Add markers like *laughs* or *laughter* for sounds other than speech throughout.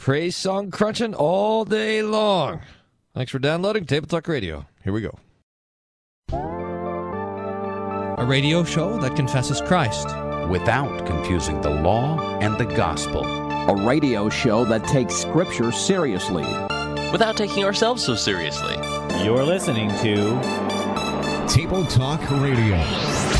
praise song crunching all day long. Thanks for downloading Table Talk Radio. Here we go. A radio show that confesses Christ without confusing the law and the gospel. A radio show that takes Scripture seriously without taking ourselves so seriously. You're listening to Table Talk Radio.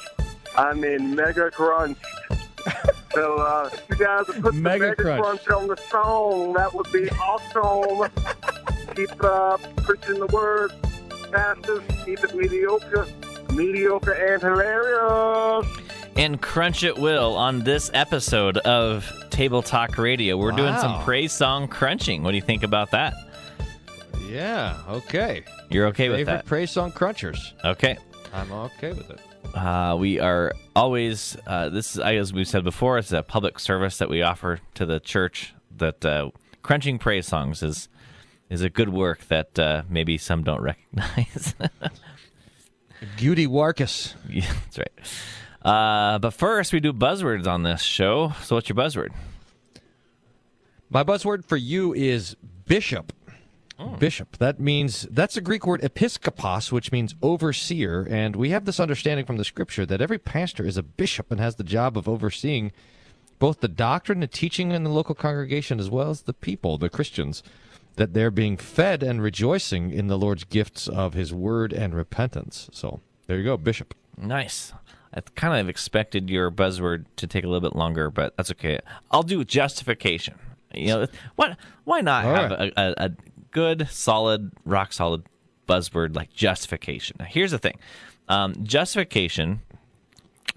I mean, mega crunch. *laughs* so, uh, if you guys would put mega the mega crunch. crunch. on the song. That would be awesome. keep uh, preaching the word, pastors. Keep it mediocre, mediocre and hilarious. And crunch it will on this episode of Table Talk Radio. We're wow. doing some praise song crunching. What do you think about that? Yeah. Okay. You're okay Favorite with that? praise song crunchers. Okay. I'm okay with it. Uh, we are always uh, this is as we said before it's a public service that we offer to the church that uh, crunching praise songs is is a good work that uh, maybe some don't *laughs* recognize. Gudy Warkus. *laughs* yeah, that's right. Uh, but first we do buzzwords on this show. So what's your buzzword? My buzzword for you is bishop Oh. Bishop. That means that's a Greek word episkopos, which means overseer. And we have this understanding from the scripture that every pastor is a bishop and has the job of overseeing both the doctrine, the teaching in the local congregation, as well as the people, the Christians, that they're being fed and rejoicing in the Lord's gifts of his word and repentance. So there you go, bishop. Nice. I kind of expected your buzzword to take a little bit longer, but that's okay. I'll do justification. You know, what? Why not All have right. a, a, a good, solid, rock solid buzzword like justification. Now, here's the thing um, justification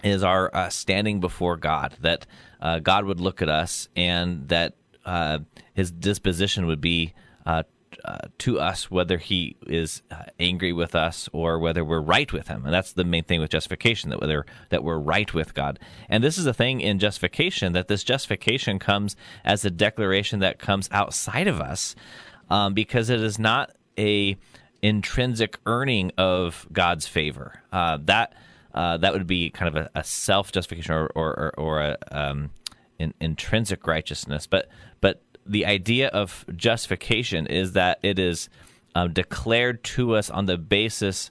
is our uh, standing before God, that uh, God would look at us and that uh, his disposition would be. Uh, to us, whether he is uh, angry with us or whether we're right with him, and that's the main thing with justification that whether that we're right with God. And this is a thing in justification that this justification comes as a declaration that comes outside of us, um, because it is not a intrinsic earning of God's favor. Uh, that uh, that would be kind of a, a self justification or or, or a um, in, intrinsic righteousness. But but the idea of justification is that it is um, declared to us on the basis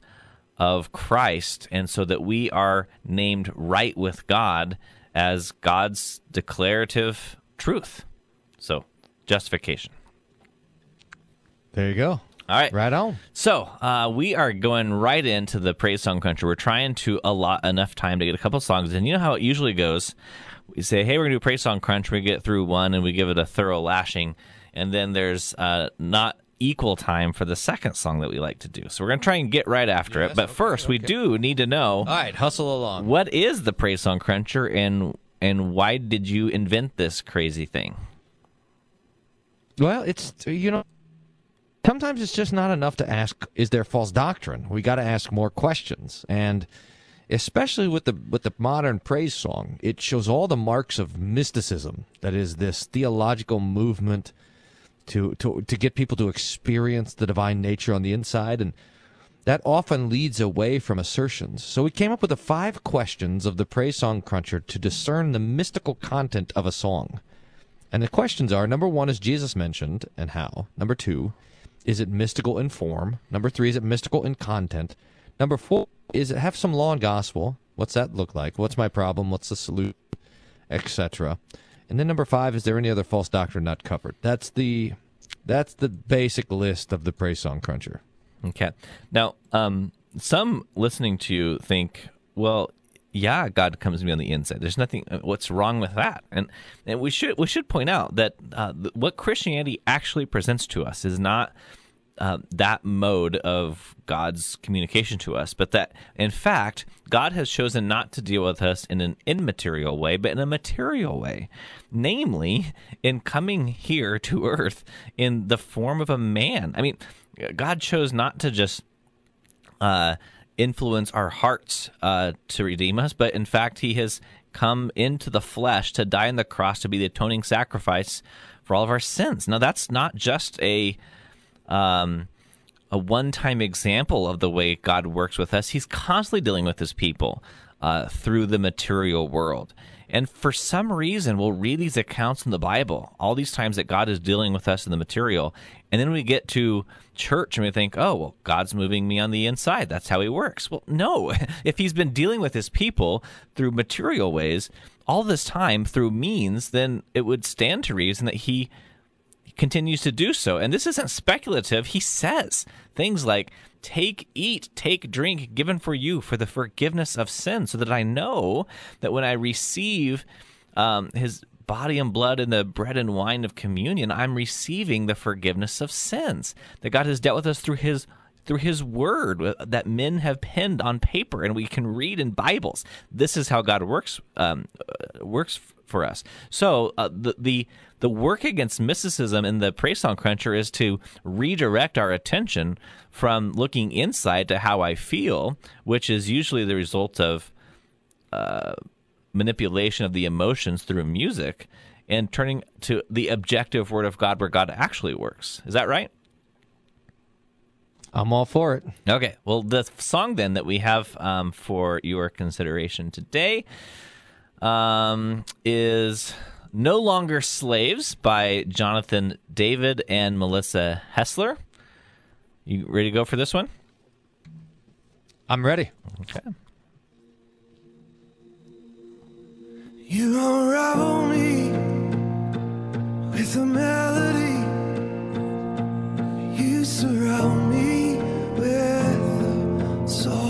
of Christ, and so that we are named right with God as God's declarative truth. So justification. There you go. All right. Right on. So uh, we are going right into the praise song country. We're trying to allot enough time to get a couple songs And You know how it usually goes. We say, hey, we're going to do praise song crunch. We get through one and we give it a thorough lashing. And then there's uh, not equal time for the second song that we like to do. So we're going to try and get right after Yes, it. But okay, first, we do need to know All right, hustle along. what is the praise song cruncher and and why did you invent this crazy thing? Well, it's you know, sometimes it's just not enough to ask. Is there false doctrine? We got to ask more questions, and especially with the with the modern praise song, it shows all the marks of mysticism. That is this theological movement to to to get people to experience the divine nature on the inside, and that often leads away from assertions. So we came up with the five questions of the praise song cruncher to discern the mystical content of a song. And the questions are number one, is Jesus mentioned and how? Number two, is it mystical in form? Number three, is it mystical in content? Number four, is it have some law and gospel? What's that look like? What's my problem? What's the solution? Etc. And then number five, is there any other false doctrine not covered? That's the that's the basic list of the praise song cruncher. Okay. Now, um, some listening to you think, well, yeah, God comes to me on the inside. There's nothing. uh, What's wrong with that? And and we should we should point out that uh, what Christianity actually presents to us is not uh, that mode of God's communication to us, but that in fact, God has chosen not to deal with us in an immaterial way, but in a material way. Namely, in coming here to earth in the form of a man. I mean, God chose not to just uh, influence our hearts uh, to redeem us, but in fact, He has come into the flesh to die on the cross to be the atoning sacrifice for all of our sins. Now, that's not just a um, a one-time example of the way God works with us. He's constantly dealing with His people uh, through the material world. And for some reason, we'll read these accounts in the Bible, all these times that God is dealing with us in the material. And then we get to church and we think, oh, well, God's moving me on the inside. That's how he works. Well, no. *laughs* if he's been dealing with his people through material ways all this time through means, then it would stand to reason that he continues to do so. And this isn't speculative. He says things like, Take, eat, take, drink, given for you for the forgiveness of sin, so that I know that when I receive um, his body and blood in the bread and wine of communion, I'm receiving the forgiveness of sins. That God has dealt with us through his through his word that men have penned on paper and we can read in bibles this is how god works um, uh, works for us so uh, the, the the work against mysticism in the praise song cruncher is to redirect our attention from looking inside to how i feel which is usually the result of uh, manipulation of the emotions through music and turning to the objective word of god where god actually works is that right I'm all for it. Okay. Well, the song then that we have um, for your consideration today um, is No Longer Slaves by Jonathan David and Melissa Helser. You ready to go for this one? I'm ready. Okay. You unravel me with a melody. You surround me with a song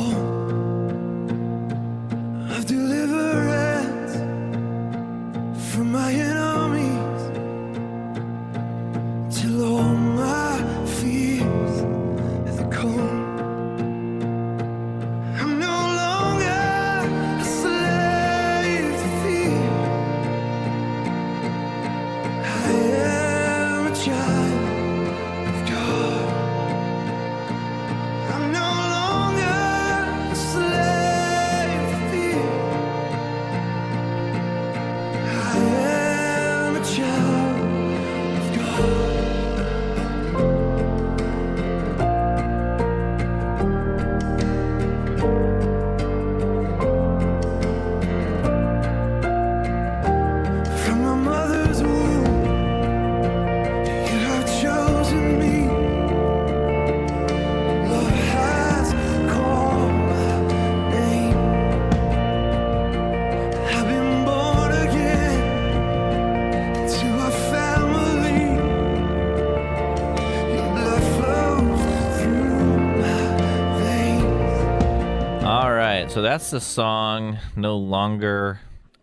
that's the song No Longer,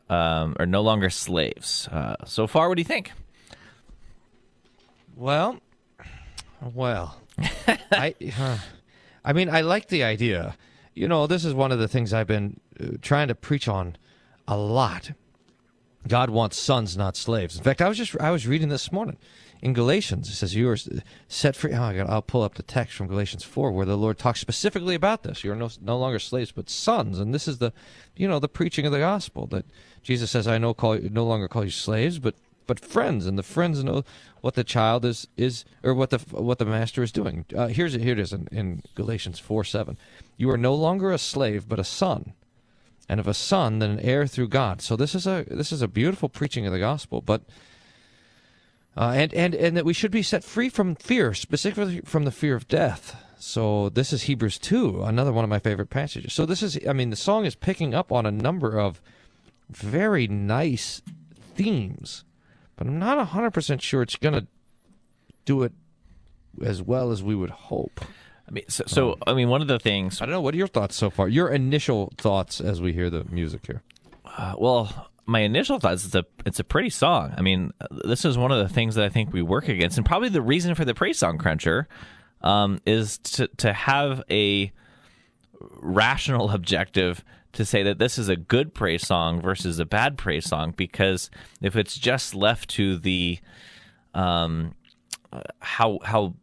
um, or No Longer Slaves. Uh, so far, what do you think? Well, well, I, huh. I mean, I like the idea. You know, this is one of the things I've been uh, trying to preach on a lot. God wants sons, not slaves. In fact, I was just I was reading this morning in Galatians. It says you are set free. Oh. I'll pull up the text from Galatians four where the Lord talks specifically about this. You are no no longer slaves, but sons. And this is the, you know, the preaching of the gospel that Jesus says, "I no call no longer call you slaves, but but friends." And the friends know what the child is is or what the what the master is doing. Uh, here's here it is in, in Galatians four seven. You are no longer a slave, but a son and of a son then an heir through God. So this is a this is a beautiful preaching of the gospel, but uh, and and and that we should be set free from fear, specifically from the fear of death. So this is Hebrews two, another one of my favorite passages. So this is, I mean, the song is picking up on a number of very nice themes, but I'm not hundred percent sure it's going to do it as well as we would hope. I mean, so, so I mean, one of the things I don't know. What are your thoughts so far? Your initial thoughts as we hear the music here. Uh, well, my initial thoughts it's a it's a pretty song. I mean, this is one of the things that I think we work against, and probably the reason for the praise song cruncher um, is to to have a rational *laughs* objective to say that this is a good praise song versus a bad praise song because if it's just left to the um how how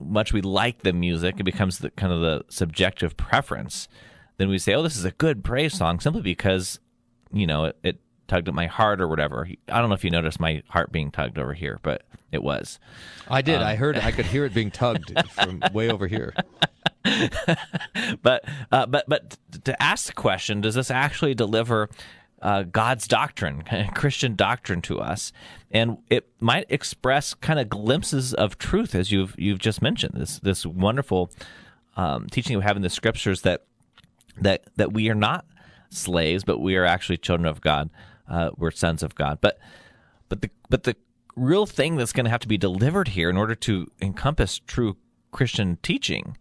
much we like the music it becomes the kind of the subjective preference then we say oh this is a good praise song simply because you know it, it tugged at my heart or whatever i don't know if you noticed my heart being tugged over here but it was I did. I heard. I could hear it being tugged *laughs* from way over here. *laughs* but uh, but but to ask the question, does this actually deliver uh, God's doctrine, *laughs* Christian doctrine to us? And it might express kind of glimpses of truth, as you've you've just mentioned. This this wonderful um, teaching we have in the scriptures that that that we are not slaves, but we are actually children of God. Uh, we're sons of God. But but the but the real thing that's going to have to be delivered here in order to encompass true Christian teaching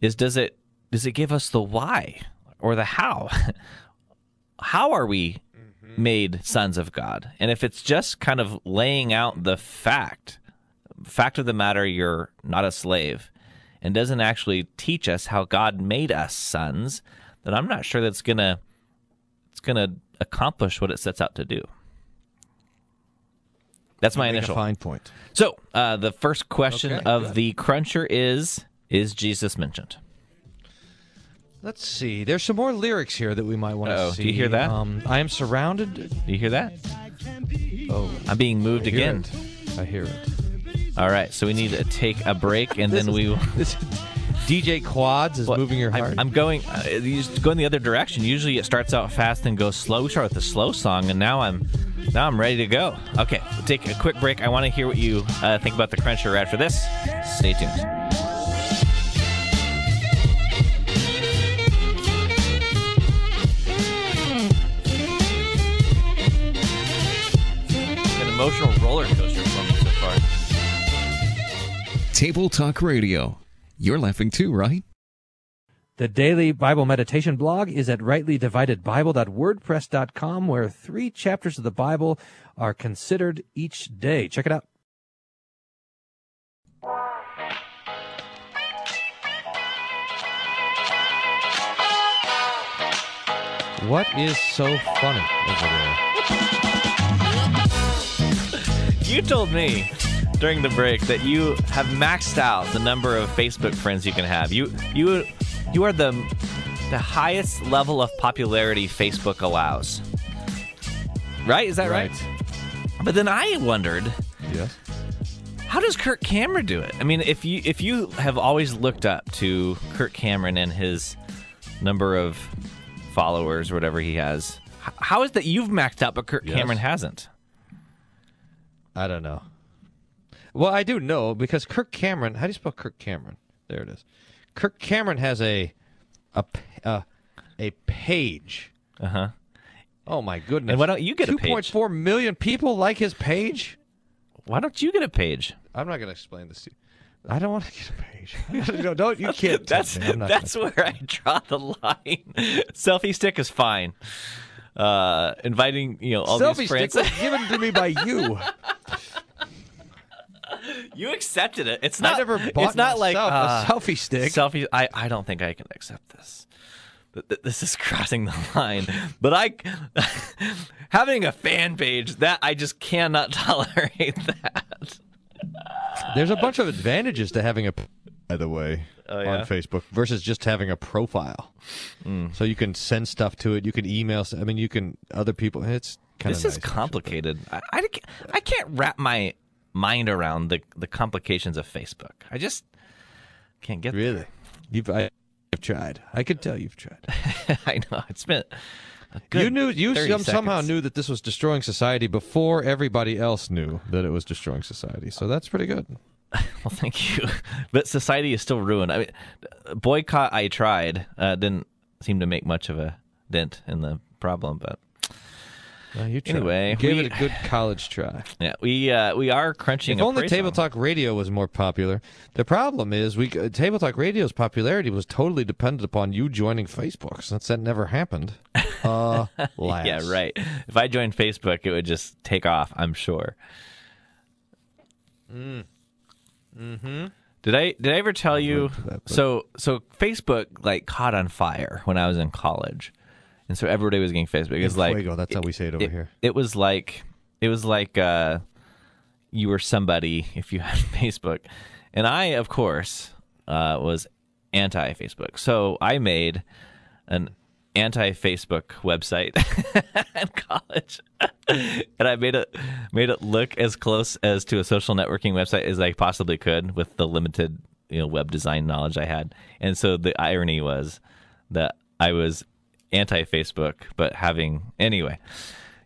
is does it does it give us the why or the how? *laughs* how are we made sons of God? And if it's just kind of laying out the fact, fact of the matter, you're not a slave, and doesn't actually teach us how God made us sons, then I'm not sure that's gonna it's gonna accomplish what it sets out to do. That's my Make a initial fine point. so, uh, the first question Okay, of good. the cruncher is Is Jesus mentioned? Let's see. There's some more lyrics here that we might want Uh-oh. to Do you hear that? Um, I am surrounded. Do you hear that? Oh, I'm being moved I again. it. I hear it. All right, so we need to take a break and *laughs* then we *laughs* will. This DJ Quads is Well, moving your I'm- heart. I'm, going. Uh, you just the other direction. Usually, it starts out fast and goes slow. We start with a slow song, and now I'm now I'm ready to go. Okay, we'll take a quick break. I want to hear what you uh, think about the cruncher right after this. Stay tuned. An emotional roller coaster for me so far. Table Talk Radio. You're laughing too, right? The daily Bible meditation blog is at rightlydividedbible.wordpress.com, where three chapters of the Bible are considered each day. Check it out. what is so funny over there? You told me during the break that you have maxed out the number of Facebook friends you can have. You you you are the the highest level of popularity Facebook allows. Right? Is that right? But then I wondered, Yes. how does Kirk Cameron do it? I mean, if you if you have always looked up to Kirk Cameron and his number of followers or whatever he has, how is that you've maxed out but Kirk Yes. Cameron hasn't? I don't know. Well, I do know because Kirk Cameron. How do you spell Kirk Cameron? There it is. Kirk Cameron has a a p- uh, a a page. Uh huh. Oh my goodness! And why don't you get a page? point four million people like his page. Why don't you get a page? I'm not going to explain this to you. I don't want to get a page. *laughs* no, don't you can't. That's touch me. I'm that's where I draw the line. *laughs* Selfie stick is fine. Uh, inviting you know all Selfie these stick friends. was given to me by you. *laughs* you accepted it. It's not. I never bought It's not like uh, a selfie stick. Selfie. I I don't think I can accept this. Th- th- This is *laughs* crossing the line. But I *laughs* having a fan page that I just cannot *laughs* tolerate that. There's a bunch of advantages to having a, by the way, Oh, yeah? on Facebook versus just having a profile. Mm. So you can send stuff to it. You can email. I mean, you can other people. It's kind of This is complicated. I, I, I can't wrap my mind around the the complications of Facebook. I just can't get there. Really, you've I, have tried. I could tell you've tried. *laughs* I know it's been you knew you some, somehow knew that this was destroying society before everybody else knew that it was destroying society. So that's pretty good. *laughs* Well, thank you. But society is still ruined. I mean, boycott. I tried. Uh, didn't seem to make much of a dent in the problem. But you tried. Anyway, gave we- it a good college try. yeah, we uh, we are crunching. If only Table. Talk Radio was more popular. The problem is, we uh, Table Talk Radio's popularity was totally dependent upon you joining Facebook. Since that never happened, *laughs* uh, Yeah, right. If I joined Facebook, it would just take off. I'm sure. Mm. Mm-hmm. Did I did I ever tell you? that, so so Facebook like caught on fire when I was in college, and so everybody was getting Facebook. It was like Fuego, that's how we say it over it, here. It was like it was like uh, you were somebody if you *laughs* had Facebook, and I of course uh, was anti Facebook. So I made an anti Facebook website *laughs* in college, and I made it made it look as close as to a social networking website as I possibly could with the limited you know web design knowledge I had. And so the irony was that I was anti Facebook, but having anyway.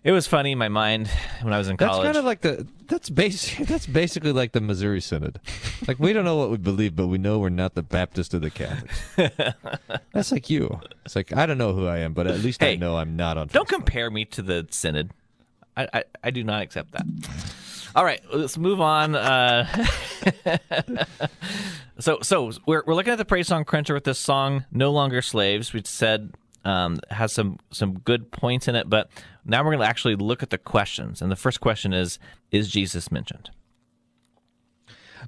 It was funny in my mind when I was in college. That's kind of like the that's basic. *laughs* That's basically like the Missouri Synod. Like we don't know what we believe, but we know we're not the Baptist or the Catholics. *laughs* that's like you. It's like I don't know who I am, but at least I know I'm not on. Don't Facebook. compare me to the synod. I, I, I do not accept that. All right, let's move on. Uh, *laughs* so so we're we're looking at the praise song Cruncher with this song "No Longer Slaves." We said um, has some some good points in it, but now we're going to actually look at the questions. And the first question is: Is Jesus mentioned?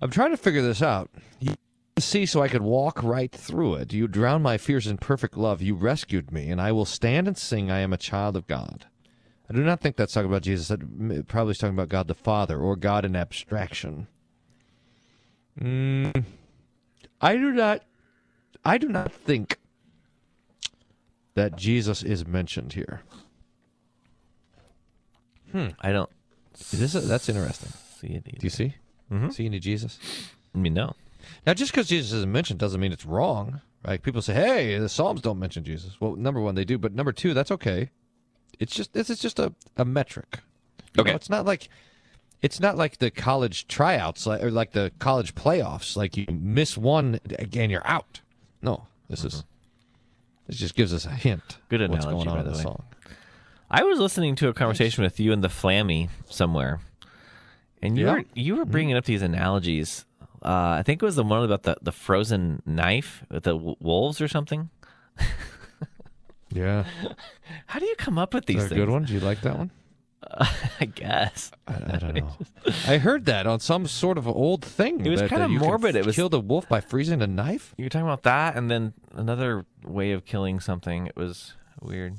I'm trying to figure this out. You see, so I could walk right through it. You drown my fears in perfect love. You rescued me, and I will stand and sing. I am a child of God. I do not think that's talking about Jesus. That probably is talking about God the Father or God in abstraction. Mm, I do not. I do not think that Jesus is mentioned here. Hmm. I don't Is this a, that's interesting. see it. Do you see? Mm-hmm. See any Jesus? I mean, no. Now, just because Jesus isn't mentioned doesn't mean it's wrong. Right? People say, "Hey, the Psalms don't mention Jesus." Well, number one, they do, but number two, that's okay. It's just this is just a, a metric. You Okay. know, it's not like it's not like the college tryouts or like the college playoffs. Like you miss one again, you're out. No, this is this just gives us a hint. Mm-hmm. Good of what's analogy, going on by in the the way. song. I was listening to a conversation with you and the Flammy somewhere, and you Yeah? were you were bringing up these analogies. Uh, I think it was the one about the, the frozen knife with the w- wolves or something. *laughs* Yeah, How do you come up with these is that a things? good one? Do you like that one? *laughs* I guess. I, I don't *laughs* know. I heard that on some sort of old thing. It was that- you can morbid. It was- kill the wolf by freezing a knife. You were talking about that, and then another way of killing something. It was weird.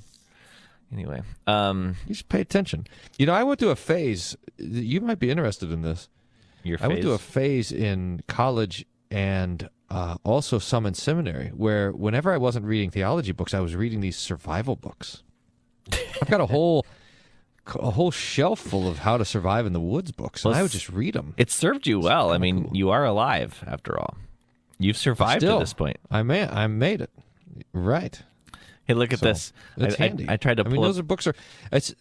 Anyway, um, You should pay attention. You know, I went through a phase. You might be interested in this. your I went through a phase. phase in college and uh, also some in seminary where whenever I wasn't reading theology books, I was reading these survival books. I've got a whole a whole shelf full of how to survive in the woods books, and Well, I would just read them. It served you well. I mean, you are alive after all. You've survived Still, to this point. I made I made it right. Hey, look at So, this. It's I, I- handy. I, tried to I pull mean, up. those are books are. It's.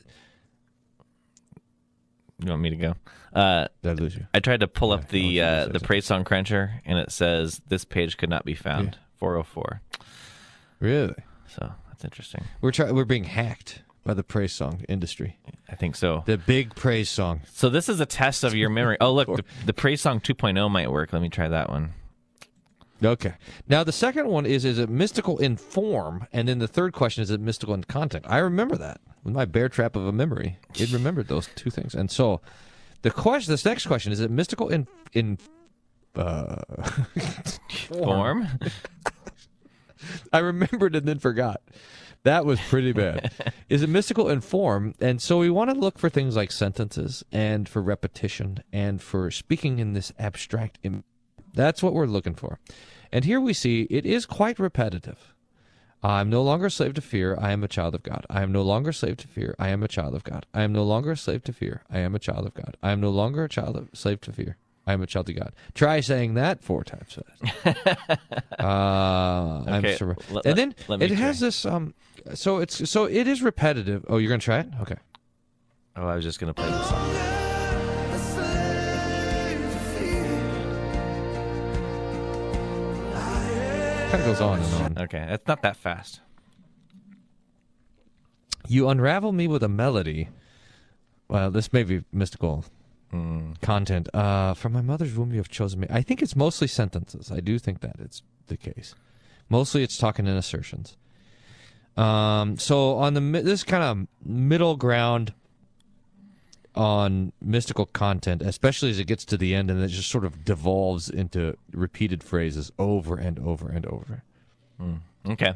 You want me to go? Uh, Did I lose you? I tried to pull Yeah, up the uh, the praise song cruncher, and it says this page could not be found. 404. Really? So that's interesting. We're try- We're being hacked by the praise song industry. I think so. The big praise song. So this is a test of your memory. Oh, look, *laughs* the, the praise song 2.0 might work. Let me try that one. Okay. Now the second one is is it mystical in form, and then the third question is it mystical in content. I remember that with my bear trap of a memory. It remembered those two things, and so the question, this next question is it mystical in in uh, *laughs* Form. *laughs* I remembered and then forgot. That was pretty bad. *laughs* is it mystical in form? And so we want to look for things like sentences and for repetition and for speaking in this abstract. Im- That's what we're looking for. And here we see it is quite repetitive. I'm no longer a slave to fear. I am a child of God. I am no longer a slave to fear. I am a child of God. I am no longer a slave to fear. I am a child of God. I am no longer a child of slave to fear. I am a child of God. Try saying that four times fast. uh, *laughs* I'm Okay, sur- let- and then let me it has this. Um, so it's so it is repetitive. Oh, you're gonna try it? Okay. Oh, I was just going to play the song. Kind of goes on and on. Okay, it's not that fast. You unravel me with a melody. Well, this may be mystical content. Uh, from my mother's womb, you have chosen me. I think it's mostly sentences. I do think that it's the case. Mostly, it's talking in assertions. Um, so on the this kind of middle ground, on mystical content, especially as it gets to the end and it just sort of devolves into repeated phrases over and over and over. Okay.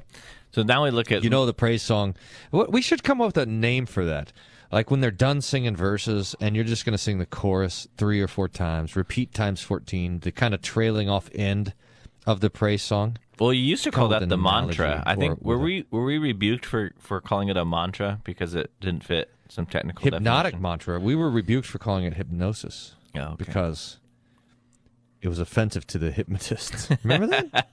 So now we look at You know the praise song. What we should come up with a name for that. Like when they're done singing verses and you're just going to sing the chorus three or four times, repeat times 14, the kind of trailing off end of the praise song. Well, you used to call that the mantra. I think were we were we rebuked for for calling it a mantra because it didn't fit some technical Hypnotic definition? mantra. We were rebuked for calling it hypnosis Oh, okay. because it was offensive to the hypnotists. *laughs* Remember that?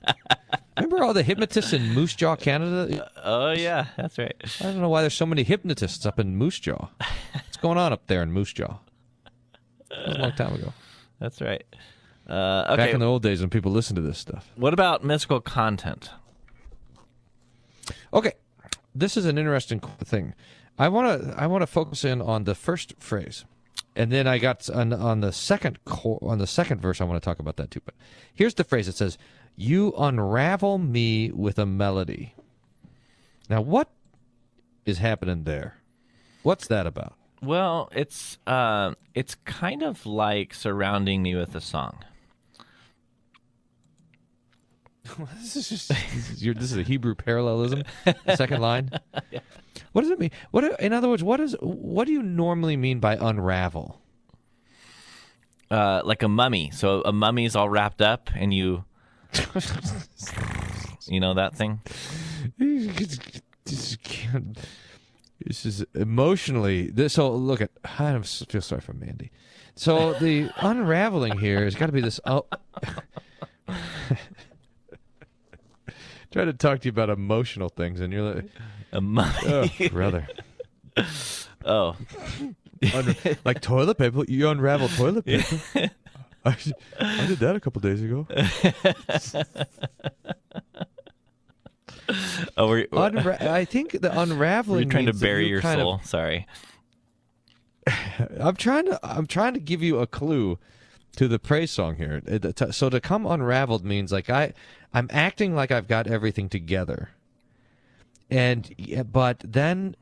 Remember all the hypnotists in Moose Jaw, Canada? Oh yeah, that's right. I don't know why there's so many hypnotists up in Moose Jaw. What's going on up there in Moose Jaw? That was a long time ago. *laughs* That's right. Uh, okay. Back in the old days when people listened to this stuff. what about mystical content? Okay, this is an interesting thing. I want to I want to focus in on the first phrase, and then I got on, on the second cor- on the second verse. I want to talk about that too. But here's the phrase. It says, "You unravel me with a melody." Now, what is happening there? What's that about? Well, it's uh, it's kind of like surrounding me with a song. *laughs* this is just this is, your, this is a Hebrew parallelism. Second line. *laughs* What does it mean? What in other words? What is what do you normally mean by unravel? Uh, like a mummy. So a mummy's all wrapped up, and you, *laughs* you know that thing. This is emotionally. This, so look at. I feel sorry for Mandy. So the unraveling here has got to be this. Oh, trying to talk to you about emotional things, and you're like, A mummy. oh, brother. *laughs* oh, Unra- like toilet paper. You unravel toilet paper. I, I did that a couple days ago. *laughs* oh, we're, Unra- I think the *laughs* unraveling. You're trying to means that bury you your kind of- soul. Sorry. I'm trying to I'm trying to give you a clue to the praise song here. So to come unraveled means like I I'm acting like I've got everything together. And but then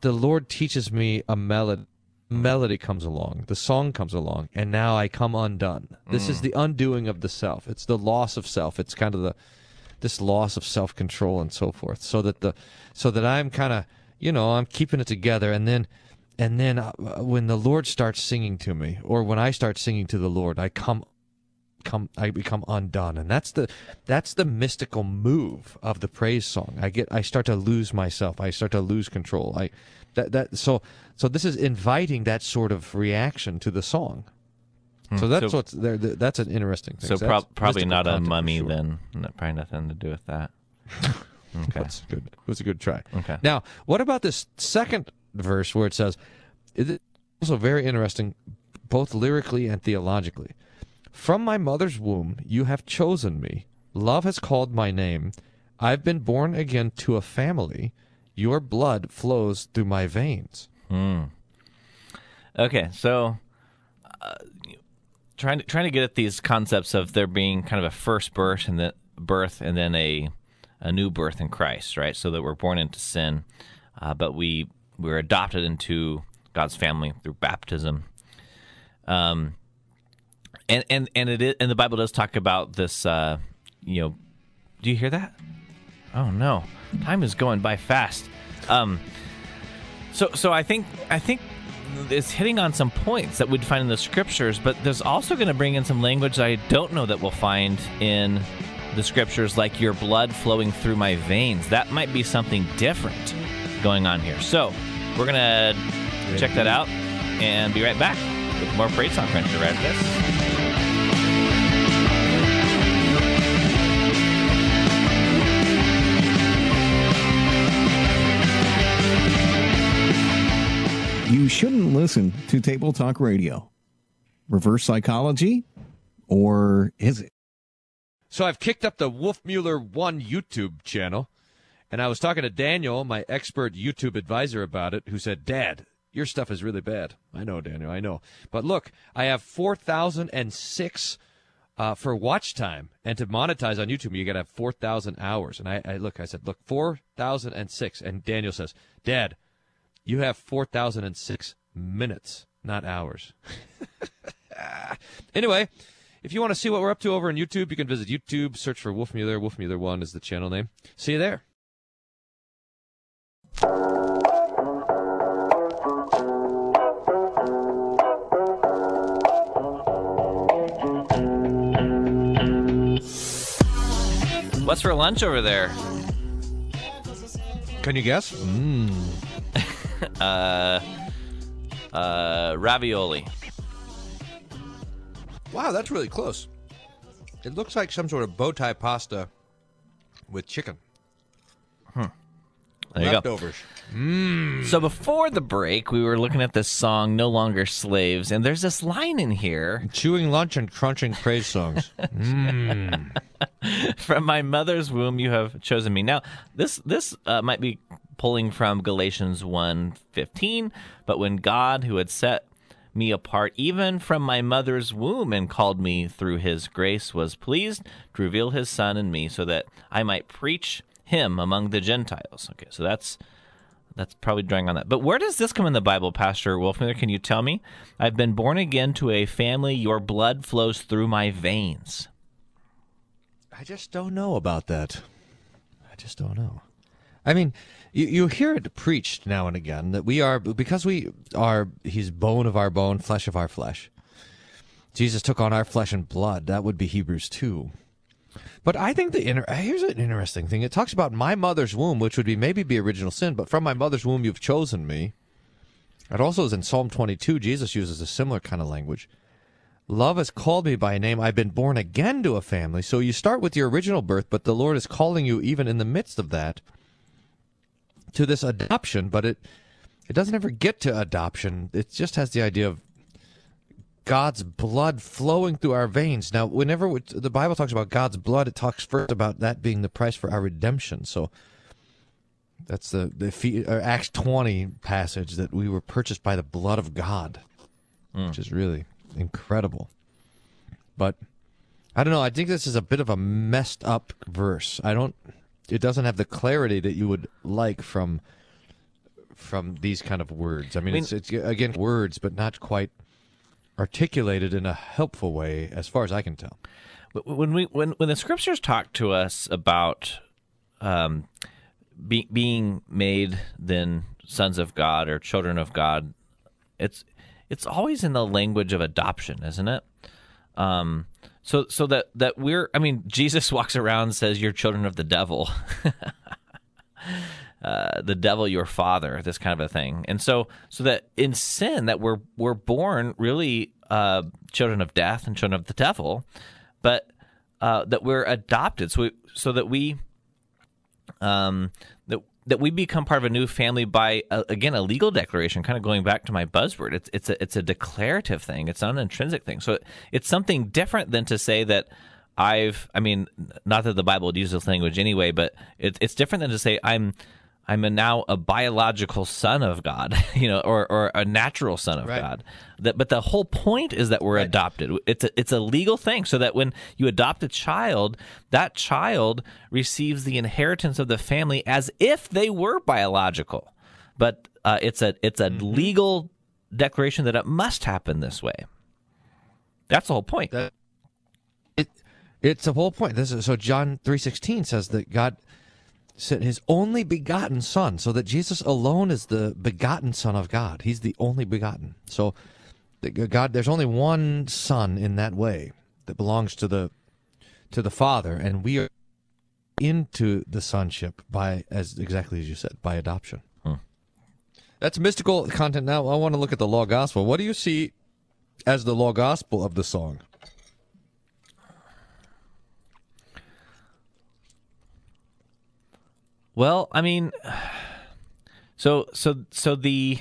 the Lord teaches me a melody melody comes along, the song comes along, and now I come undone. This is the undoing of the self. It's the loss of self. It's kind of the this loss of self control and so forth. So that the so that I'm kind of you know I'm keeping it together, and then and then uh, when the Lord starts singing to me, or when I start singing to the Lord, I come come I become undone, and that's the that's the mystical move of the praise song. I get I start to lose myself. I start to lose control. I that that so so this is inviting that sort of reaction to the song. So that's Hmm. So- what's there. That's an interesting thing. So that's prob- probably not a mummy sure. then. No- Probably nothing to do with that. *laughs* Okay. That's good. It was a good try. Okay. Now, what about this second verse where it says, it is also very interesting, both lyrically and theologically. From my mother's womb, you have chosen me. Love has called my name. I've been born again to a family. Your blood flows through my veins. Okay, so uh, trying to trying to get at these concepts of there being kind of a first birth and then birth and then a a new birth in Christ, right? So that we're born into sin, uh, but we we're adopted into God's family through baptism. Um, and and and it is, and the Bible does talk about this. Uh, you know, do you hear that? Oh no, time is going by fast. Um, so so I think I think it's hitting on some points that we'd find in the scriptures, but there's also going to bring in some language I don't know that we'll find in the scriptures, like your blood flowing through my veins. That might be something different going on here. So we're gonna check that out and be right back with more praise song cruncher right after this. You shouldn't listen to Table Talk Radio. Reverse psychology? Or is it? So I've kicked up the Wolfmueller One YouTube channel, and I was talking to Daniel, my expert YouTube advisor, about it, who said, Dad, your stuff is really bad. I know, Daniel, I know. But look, I have 4,006 uh, for watch time, and to monetize on YouTube, you got to have 4,000 hours. And I, I look, I said, look, 4,006. And Daniel says, Dad, you have 4,006 minutes not hours. *laughs* anyway, if you want to see what we're up to over on YouTube, you can visit YouTube, search for Wolfmueller. Wolf Mueller 1 is the channel name. See you there. What's for lunch over there? Can you guess? Mm. *laughs* Uh, uh, ravioli. Wow, that's really close. It looks like some sort of bow tie pasta with chicken. There you go. Leftovers. Mm. So before the break, we were looking at this song "No Longer Slaves," and there's this line in here Chewing lunch and crunching praise songs. Mm. *laughs* from my mother's womb you have chosen me now this this uh, might be pulling from galatians 1.15 but when god who had set me apart even from my mother's womb and called me through his grace was pleased to reveal his son in me so that i might preach him among the gentiles okay so that's that's probably drawing on that. But where does this come in the Bible, Pastor Wolfmueller? Can you tell me? I've been born again to a family. Your blood flows through my veins. I just don't know about that. I just don't know. I mean, you, you hear it preached now and again that we are because we are he's bone of our bone, flesh of our flesh. Jesus took on our flesh and blood. That would be Hebrews 2. But I think the inter- here's an interesting thing. It talks about my mother's womb, which would be maybe be original sin, but from my mother's womb you've chosen me. It also is in Psalm 22. Jesus uses a similar kind of language. Love has called me by a name. I've been born again to a family. So you start with your original birth, but the Lord is calling you even in the midst of that to this adoption, but it it doesn't ever get to adoption. It just has the idea of God's blood flowing through our veins. Now, whenever the Bible talks about God's blood, it talks first about that being the price for our redemption. So that's the the or uh, Acts 20 passage that we were purchased by the blood of God, hmm. which is really incredible. But I don't know. I think this is a bit of a messed up verse. I don't. It doesn't have the clarity that you would like from from these kind of words. I mean, I mean- it's, it's again words, but not quite articulated in a helpful way, as far as I can tell. when we when when the scriptures talk to us about um, be, being made then sons of God or children of God, it's it's always in the language of adoption, isn't it? Um, so so that that we're I mean Jesus *laughs* walks around and says you're children of the devil. *laughs* Uh, the devil your father this kind of a thing and so so that in sin that we're we're born really uh, children of death and children of the devil but uh, that we're adopted so we, so that we um that we become part of a new family by uh, again a legal declaration kind of going back to my buzzword. It's it's a it's a declarative thing. It's not an intrinsic thing. So it's something different than to say that I've I mean not that the Bible would use this language anyway but it, it's different than to say I'm I'm a now a biological son of God, *laughs* you know, or, or a natural son of Right. God. That, but the whole point is that we're adopted. It's a, it's a legal thing, so that when you adopt a child, that child receives the inheritance of the family as if they were biological. But uh, it's a it's a legal declaration that it must happen this way. That's the whole point. That it it's the whole point. This is so John three sixteen says that God sent his only begotten son, so that Jesus alone is the begotten son of God. He's the only begotten. So God, there's only one son in that way that belongs to the to the Father, and we are into the sonship by as exactly as you said by adoption. Hmm. That's mystical content. Now I want to look at the law gospel. What do you see as the law gospel of the song? Well, I mean, so so so the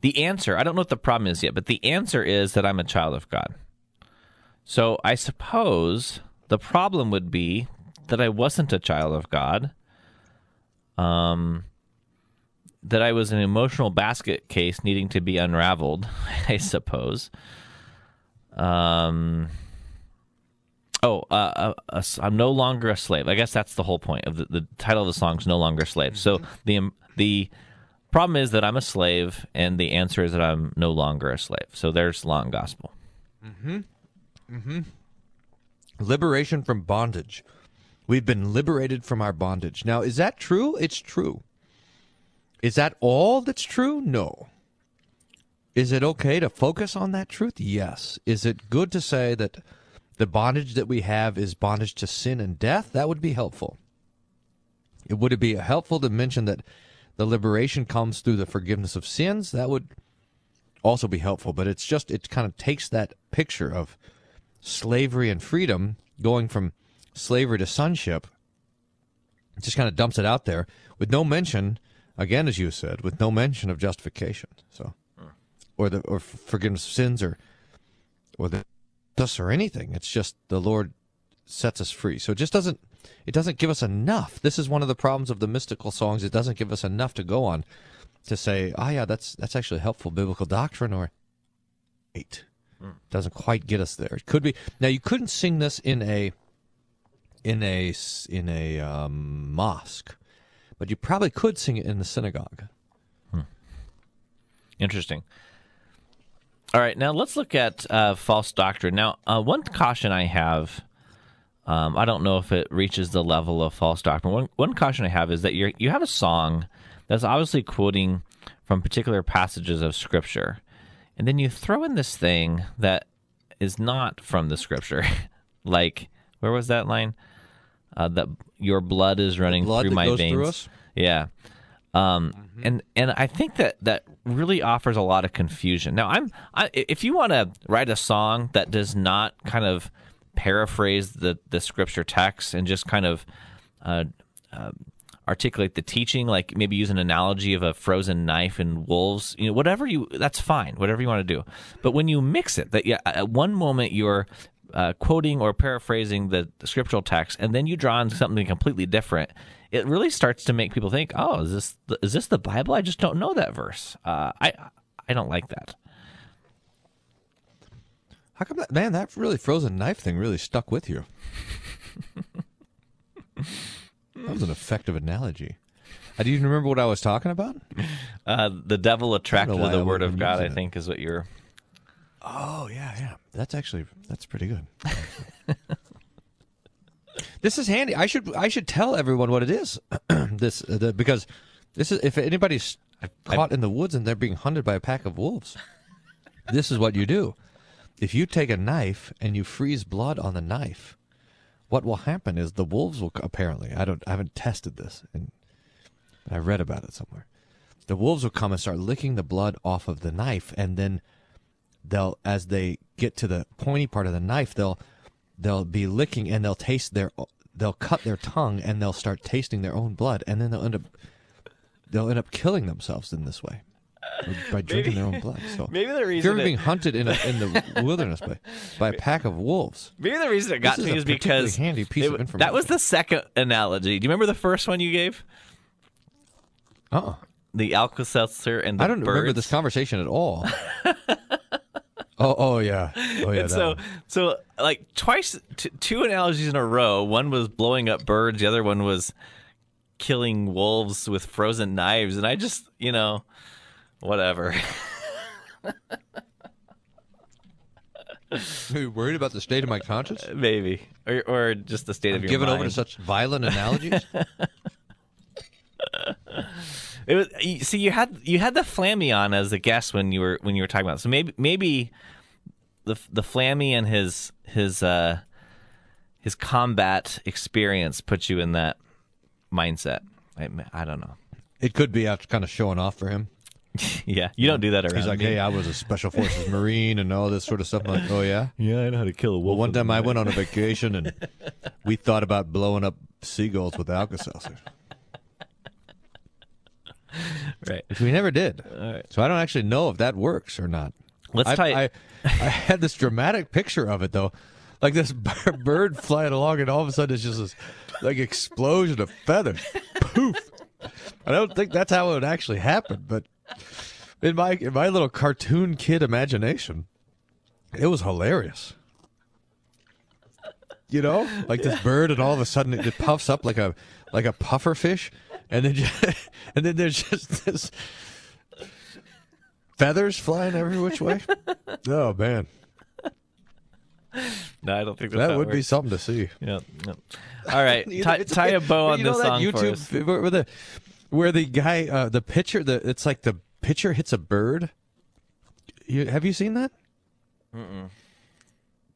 the answer. I don't know what the problem is yet, but the answer is that I'm a child of God. So I suppose the problem would be that I wasn't a child of God. Um, that I was an emotional basket case needing to be unraveled. *laughs* I suppose. Um. Oh, uh, uh, I'm no longer a slave. I guess that's the whole point of the, the title of the song is "No Longer a Slave." So the um, the Problem is that I'm a slave, and the answer is that I'm no longer a slave. So there's and gospel. Mm-hmm. Mm-hmm. Liberation from bondage. We've been liberated from our bondage. Now, is that true? It's true. Is that all that's true? No. Is it okay to focus on that truth? Yes. Is it good to say that the bondage that we have is bondage to sin and death? That would be helpful. It would it be helpful to mention that the liberation comes through the forgiveness of sins? That would also be helpful, but it's just it kind of takes that picture of slavery and freedom going from slavery to sonship it just kind of dumps it out there with no mention again as you said with no mention of justification so hmm. or the or forgiveness of sins or or the us or anything. It's just the lord sets us free. So it just doesn't it doesn't give us enough. This is one of the problems of the mystical songs. It doesn't give us enough to go on to say oh yeah that's that's actually helpful biblical doctrine or eight. Hmm. Doesn't quite get us there. It could be now you couldn't sing this in a in a in a um, mosque but you probably could sing it in the synagogue. Hmm. Interesting. All right, now let's look at uh, false doctrine. Now, uh, one caution I have, um, I don't know if it reaches the level of false doctrine. One, one caution I have is that you you have a song that's obviously quoting from particular passages of Scripture, and then you throw in this thing that is not from the Scripture, *laughs* like where was that line? Uh, that your blood is running blood through that my goes veins. through us? Yeah. Um, and and I think that that really offers a lot of confusion. Now, I'm I, if you want to write a song that does not kind of paraphrase the the scripture text and just kind of uh, uh, articulate the teaching, like maybe use an analogy of a frozen knife and wolves, you know, whatever you that's fine, whatever you want to do. But when you mix it, that yeah, at one moment you're uh, quoting or paraphrasing the, the scriptural text, and then you draw on something completely different. It really starts to make people think, "Oh, is this the, is this the Bible? I just don't know that verse." Uh, I I don't like that. how come that man that really frozen knife thing really stuck with you that was an effective analogy uh, do you remember what i was talking about Uh, the devil attracted to the word of God, I think, is what you're. Oh yeah, yeah. That's actually that's pretty good. *laughs* this is handy. I should I should tell everyone what it is. *clears throat* this uh, the, because this is if anybody's caught in the woods and they're being hunted by a pack of wolves. this is what you do. If you take a knife and you freeze blood on the knife, what will happen is the wolves will apparently. I don't. I haven't tested this, and I read about it somewhere. The wolves will come and start licking the blood off of the knife, and then they'll as they get to the pointy part of the knife they'll they'll be licking and they'll taste their they'll cut their tongue and they'll start tasting their own blood and then they'll end up they'll end up killing themselves in this way by drinking their own blood so *laughs* maybe the if reason you're ever being hunted in a, in the *laughs* wilderness by by a pack of wolves Maybe the reason it got This to is me is because handy piece it- of information. that was the second analogy. Do you remember the first one you gave? uh-uh The Alka Seltzer and the i don't remember this conversation at all *laughs* oh oh yeah oh yeah and so, one. so like twice, t- two analogies in a row. One was blowing up birds. The other one was killing wolves with frozen knives. And I just, you know, whatever. *laughs* Are you worried about the state of my conscience Maybe, or or just the state of your given mind. over to such violent analogies *laughs* It was you- see you had you had the Flammy on as a guest when you were when you were talking about. It. So maybe maybe the the Flammy and his his uh his combat experience put you in that mindset. I, I don't know. It could be after kind of showing off for him. *laughs* Yeah, you don't do that around He's like, me. hey, I was a special forces marine and all this sort of stuff. I'm like, oh yeah. *laughs* Yeah, I know how to kill a wolf. Well, one time I went on a *laughs* vacation and we thought about blowing up seagulls with Alka-Seltzer, *laughs* right. which we never did. So I don't actually know if that works or not. Let's I, try- I, I had this dramatic picture of it though, like this *laughs* bird flying along, and all of a sudden it's just this like explosion of feathers. Poof! I don't think that's how it would actually happen, but in my in my little cartoon kid imagination, it was hilarious. You know, like this *laughs* bird, and all of a sudden it, it puffs up like a like a puffer fish, and then just, *laughs* and then there's just this feathers flying every which way. oh man, No, I don't think that would be something to see. Yeah. no. All right, *laughs* tie, tie a bow on you this that song for YouTube where the where the guy uh, the pitcher the it's like the pitcher hits a bird. You, have you seen that? Mm-mm.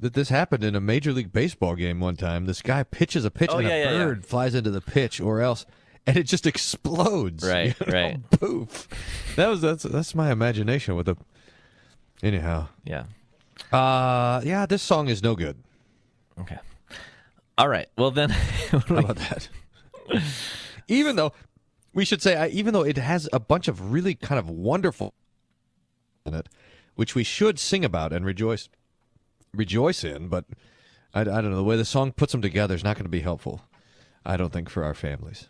That this happened in a major league baseball game one time. This guy pitches a pitch Oh, and yeah, a yeah, yeah. bird flies into the pitch, or else, and it just explodes. Right, *laughs* you know? right. Poof. That was that's that's my imagination with the. Anyhow. Yeah. Uh yeah, this song is no good. Okay. All right. Well then, *laughs* How about that? even though we should say, I, even though it has a bunch of really kind of wonderful in it, which we should sing about and rejoice rejoice in, but I, I don't know the way the song puts them together is not going to be helpful. I don't think for our families.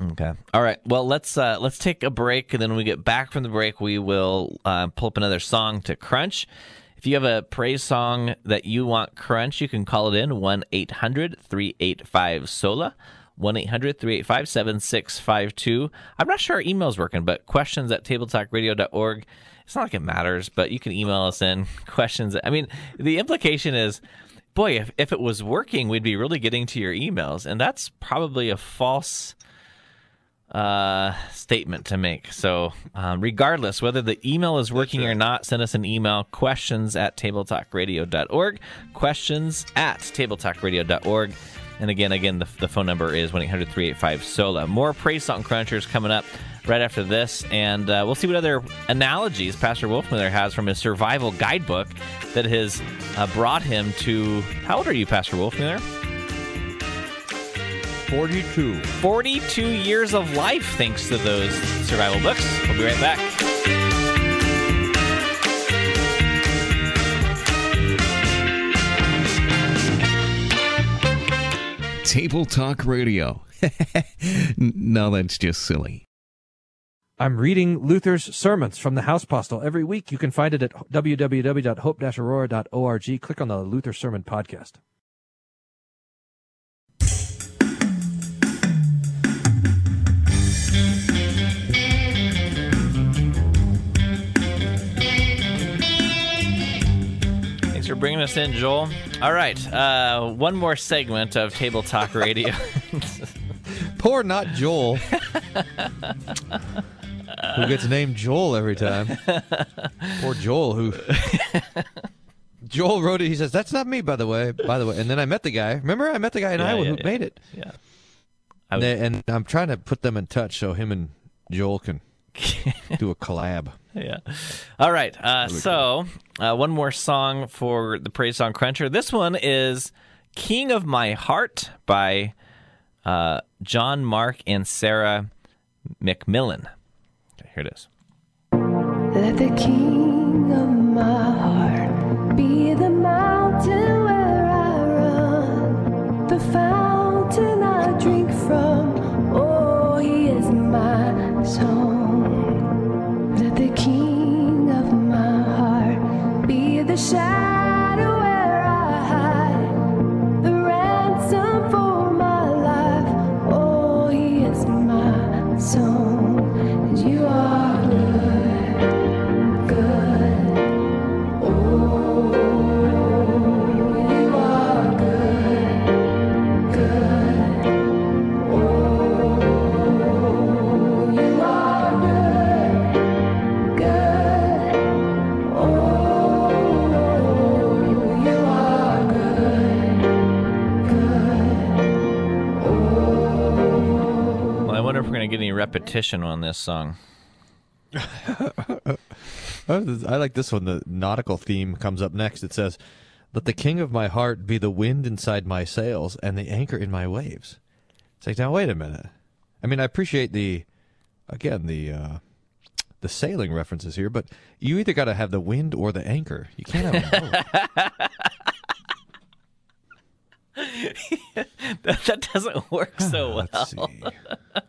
Okay. All right. Well, let's uh, let's take a break, and then when we get back from the break, we will uh, pull up another song to crunch. If you have a praise song that you want crunch, you can call it in 1 800 385 SOLA. 1 800 385 7652. I'm not sure our email's working, but questions at tabletalkradio.org. It's not like it matters, but you can email us in *laughs* questions. I mean, the implication is boy, if, if it was working, we'd be really getting to your emails. And that's probably a false uh, statement to make. So, um, regardless, whether the email is working or not, send us an email questions at tabletalkradio.org. Questions at tabletalkradio.org. And again, again, the, the phone number is 1 800 385 SOLA. More Praise Song Crunchers coming up right after this. And uh, we'll see what other analogies Pastor Wolfmueller has from his survival guidebook that has uh, brought him to. How old are you, Pastor Wolfmueller? 42. 42 years of life thanks to those survival books. We'll be right back. Table Talk Radio. *laughs* no, that's just silly. I'm reading Luther's sermons from the House Postil every week. You can find it at www.hope-aurora.org. Click on the Luther Sermon Podcast. Thanks for bringing us in, Joel. All right, uh, one more segment of Table Talk Radio. *laughs* Poor not Joel. *laughs* who gets named Joel every time. *laughs* Poor Joel who *laughs* Joel wrote it. He says, "That's not me, by the way." By the way, and then I met the guy. Remember, I met the guy in Yeah, Iowa yeah, who yeah. made it. Yeah. And, they- and I'm trying to put them in touch so him and Joel can *laughs* do a collab. yeah. All right. Uh, so, uh, one more song for the Praise Song Cruncher. This one is King of My Heart by uh, John Mark and Sarah McMillan. Here it is. Let the king of my heart be the mountain where I run, the fountain I drink from. Oh, he is my song. Any repetition on this song. *laughs* I like this one. The nautical theme comes up next. It says, "Let the king of my heart be the wind inside my sails and the anchor in my waves." It's like, now wait a minute. I mean, I appreciate the, again the, uh, the sailing references here, but you either got to have the wind or the anchor. You can't have both. *laughs* that, that doesn't work so well.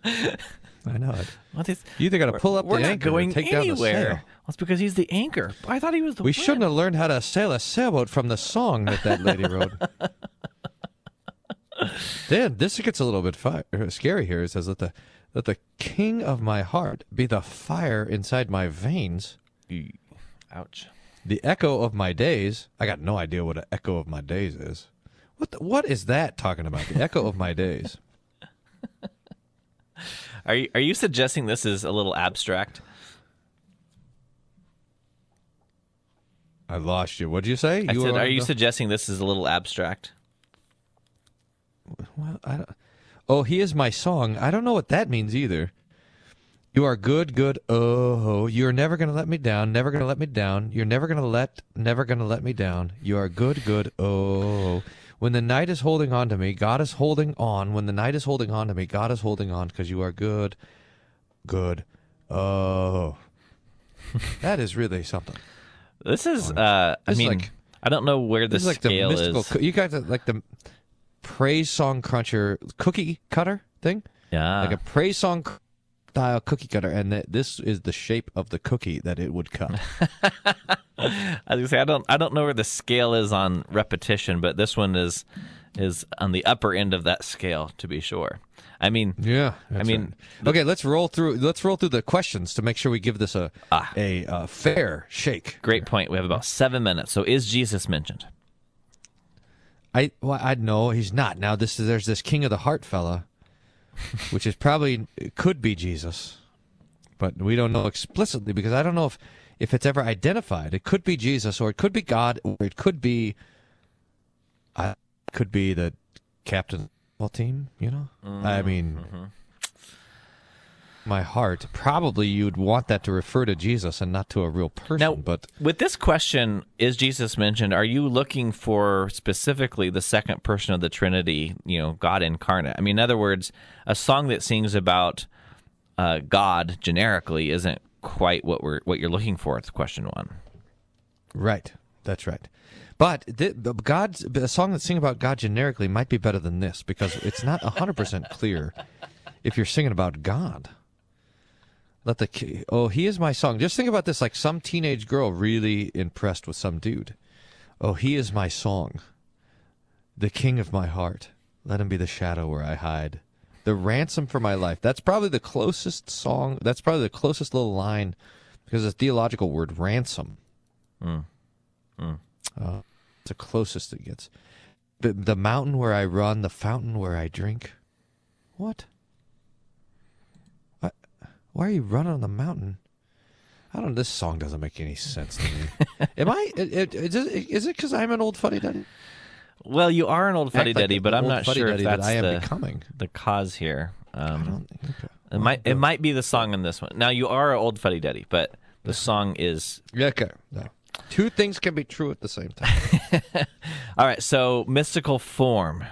*laughs* I know it. What is, You either got to pull up we're the not anchor going or take down the anywhere. sail. Well, it's because he's the anchor. I thought he was the We wind. shouldn't have learned how to sail a sailboat from the song that that lady wrote. *laughs* then this gets a little bit fi- er, scary here. It says, "Let the Let the king of my heart be the fire inside my veins. Ouch. The echo of my days. I got no idea what an echo of my days is. What the, what is that talking about? The echo of my days. *laughs* Are you are you suggesting this is a little abstract? I lost you. What'd you say? I said, are you suggesting this is a little abstract? Well, I don't. Oh, he is my song. I don't know what that means either. You are good, good. Oh, you're never gonna let me down. Never gonna let me down. You're never gonna let, never gonna let me down. You are good, good. Oh, when the night is holding on to me, God is holding on. When the night is holding on to me, God is holding on because you are good, good. Oh, *laughs* that is really something. This is uh I This is mean like- I don't know where the This is like the scale mystical. is. You got the, like the praise song cruncher cookie cutter thing. Yeah. like a praise song c- style cookie cutter, and that this is the shape of the cookie that it would cut. *laughs* *laughs* I was gonna say I don't I don't know where the scale is on repetition, but this one is is on the upper end of that scale to be sure. I mean, yeah. I mean, right. okay, let's roll through. Let's roll through the questions to make sure we give this a Ah. a uh, fair shake. great point. We have about seven minutes. So is Jesus mentioned? I well, I know he's not. Now this is there's this king of the heart fella, *laughs* which is probably could be Jesus, but we don't know explicitly because I don't know if if it's ever identified. It could be Jesus, or it could be God, or it could be, uh, could be the captain well team. You know, I mean, my heart probably you'd want that to refer to Jesus and not to a real person. Now, but with this question, is Jesus mentioned? Are you looking for specifically the second person of the Trinity? You know, God incarnate. I mean, in other words, a song that sings about uh, God generically isn't quite what we're what you're looking for. It's question one. Right. That's right. But th- but God's a song that sing about God generically might be better than this because it's not hundred percent clear if you're singing about God. Let the oh he is my song. Just think about this: like some teenage girl really impressed with some dude. Oh, he is my song, the king of my heart. Let him be the shadow where I hide, the ransom for my life. That's probably the closest song. That's probably the closest little line because it's a theological word, ransom. Mm. Uh, it's the closest it gets. The, the mountain where I run, the fountain where I drink. What? Why, why are you running on the mountain? I don't. This song doesn't make any sense to me. *laughs* Am I? It, it, is it- is it because I'm an old fuddy duddy? Well, you are an old fuddy duddy, but I'm not sure if fuddy-duddy that that's I am the, becoming. the cause here. Um, okay. It might it might be the song in this one. Now you are an old fuddy duddy, but the song is Yeah, okay. No. Two things can be true at the same time. *laughs* all right. So mystical form,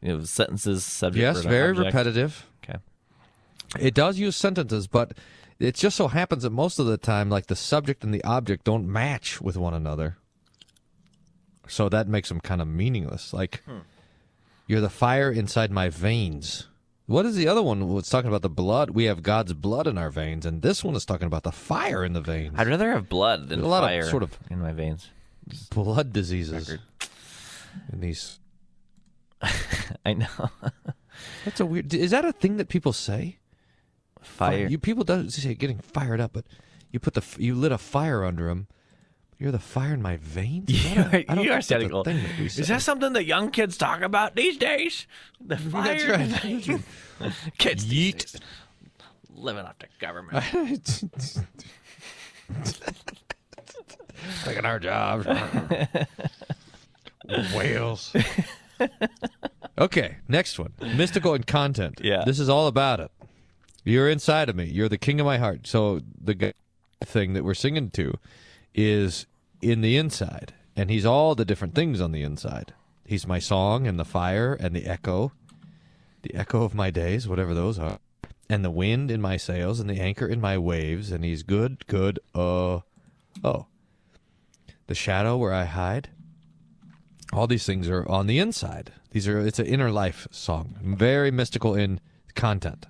you know, sentences, subject. yes, very object. repetitive. Okay. It does use sentences, but it just so happens that most of the time, like the subject and the object don't match with one another. So that makes them kind of meaningless. Like, hmm. you're the fire inside my veins. What is the other one? It's talking about the blood. We have God's blood in our veins, and this one is talking about the fire in the veins. I'd rather have blood than There's a lot of fire sort of- in my veins. blood diseases Record. in these. *laughs* I know. *laughs* That's a weird. Is that a thing that people say? Fire. You people don't say getting fired up, but you put the you lit a fire under him. You're the fire in my veins. You are, I don't you are cynical. that Is that something that young kids talk about these days? The fire. That's right. *laughs* kids these days, living off the government. *laughs* Taking our jobs. *laughs* Whales. okay, next one. Mystical and content. Yeah. This is all about it. You're inside of me. You're the king of my heart. So the g- thing that we're singing to is in the inside, and he's all the different things on the inside. He's my song and the fire and the echo, the echo of my days, whatever those are, and the wind in my sails and the anchor in my waves. And he's good, good. Uh, oh, the shadow where I hide. All these things are on the inside. These are it's an inner life song, very mystical in content.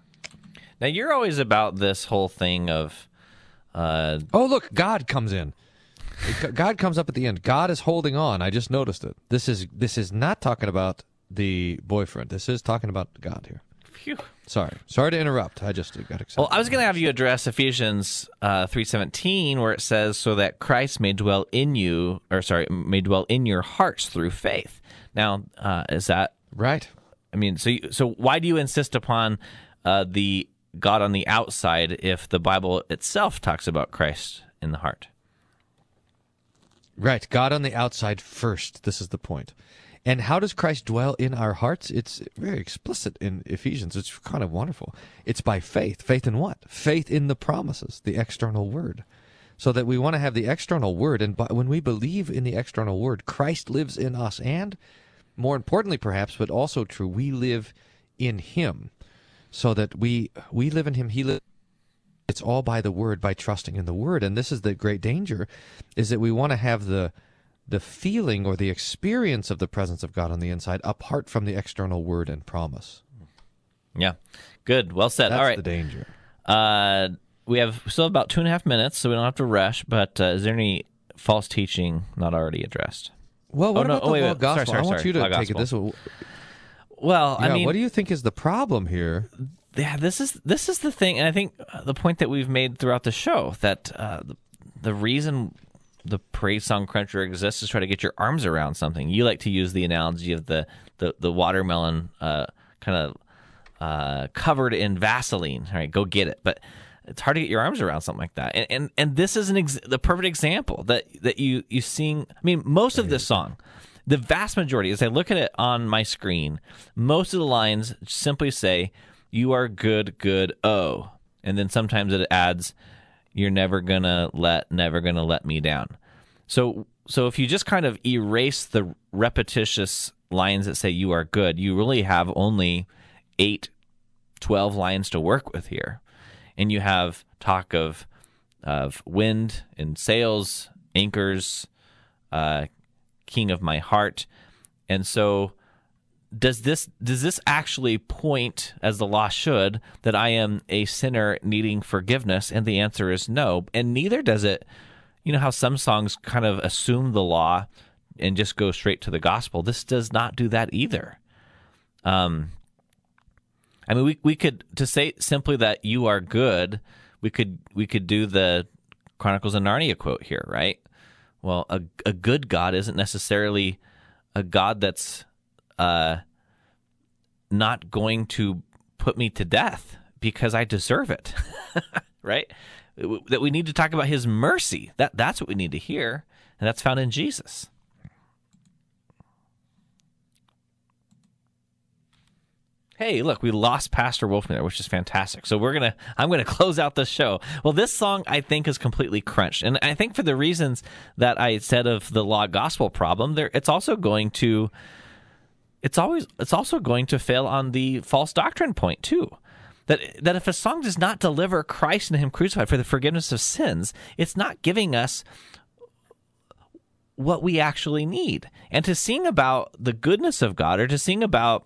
Now you're always about this whole thing of, uh, Oh, look, God comes in. God comes up at the end. God is holding on. I just noticed it. This is this is not talking about the boyfriend. This is talking about God here. Phew. Sorry, sorry to interrupt. I just got excited. Well, I was going to have you address Ephesians uh, three seventeen, where it says, "So that Christ may dwell in you, or sorry, may dwell in your hearts through faith." Now, uh, is that right? I mean, so you, so why do you insist upon uh, the God on the outside if the Bible itself talks about Christ in the heart? Right, God on the outside first. This is the point. And how does Christ dwell in our hearts? It's very explicit in Ephesians. It's kind of wonderful. It's by faith. Faith in what? Faith in the promises, the external word. So that we want to have the external word, and by, when we believe in the external word, Christ lives in us, and more importantly, perhaps, but also true, we live in Him, so that we we live in Him. He lives. It's all by the word, by trusting in the word, and this is the great danger, is that we want to have the the feeling or the experience of the presence of God on the inside apart from the external word and promise. Yeah, good. Well said. That's All right, the danger. Uh, we have still about two and a half minutes, so we don't have to rush. But uh, is there any false teaching not already addressed? Well, what oh, no, about oh, the wait, law wait. gospel? Sorry, sorry, I want sorry. you to Law take gospel. it this way. Well, I Yeah, mean, what do you think is the problem here? yeah, this is this is the thing, and I think uh, the point that we've made throughout the show that uh, the, the reason the praise song cruncher exists is try to get your arms around something. You like to use the analogy of the the, the watermelon uh, kind of uh, covered in Vaseline. All right, go get it, but it's hard to get your arms around something like that. And and, and this is an ex- the perfect example that that you you seeing. I mean, most of this song. The vast majority, as I look at it on my screen, most of the lines simply say, You are good, good, oh. And then sometimes it adds, You're never gonna let, never gonna let me down. So so if you just kind of erase the repetitious lines that say you are good, you really have only eight, 12 lines to work with here. And you have talk of of wind and sails, anchors, uh, king of my heart. And so does this does this actually point as the law should that I am a sinner needing forgiveness? And the answer is no. And neither does it you know how some songs kind of assume the law and just go straight to the gospel. This does not do that either. Um I mean we we could to say simply that you are good we could we could do the Chronicles of Narnia quote here right well, a a good God isn't necessarily a God that's uh, not going to put me to death because I deserve it, *laughs* right? That we need to talk about His mercy. That that's what we need to hear, and that's found in Jesus. Hey, look, we lost Pastor Wolfman there, which is fantastic. So we're gonna, I'm gonna *laughs* close out the show. Well, this song I think is completely crunched, and I think for the reasons that I said of the law gospel problem, there, it's also going to, it's always, it's also going to fail on the false doctrine point too. That that if a song does not deliver Christ and Him crucified for the forgiveness of sins, it's not giving us what we actually need. And to sing about the goodness of God, or to sing about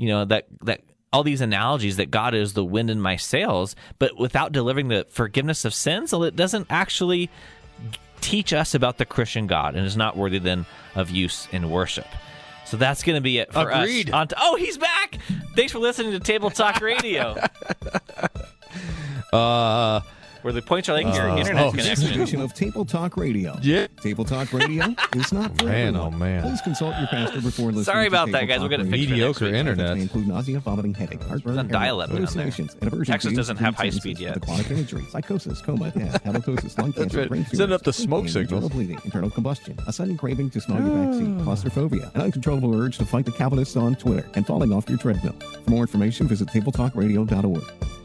you know that that all these analogies that God is the wind in my sails, but without delivering the forgiveness of sins, well, it doesn't actually teach us about the Christian God and is not worthy then of use in worship. So that's going to be it for Agreed. us. On to- oh, he's back! Thanks for listening to Table Talk Radio, *laughs* Uh, where the points are like your Uh, internet oh, This connection. edition of Table Talk Radio. Yeah. Table Talk Radio is not for Man, everyone. oh, man. Please consult your pastor before listening Sorry to about that, guys. We'll get it Radio. fixed next mediocre week. internet. May include nausea, vomiting, headache, heartburn, on hemorrhage, dial-up hallucinations, and aversion Texas to doesn't have food high speed substances yet. with Aquatic imagery, psychosis, coma, death, halitosis, lung That's cancer, right. brain Send up the tumors, smoke pain, signals. internal bleeding, internal combustion, a sudden craving to smell your backseat, claustrophobia, an uncontrollable urge to fight the Calvinists on Twitter, and falling off your treadmill. For more information, visit tabletalkradio.org.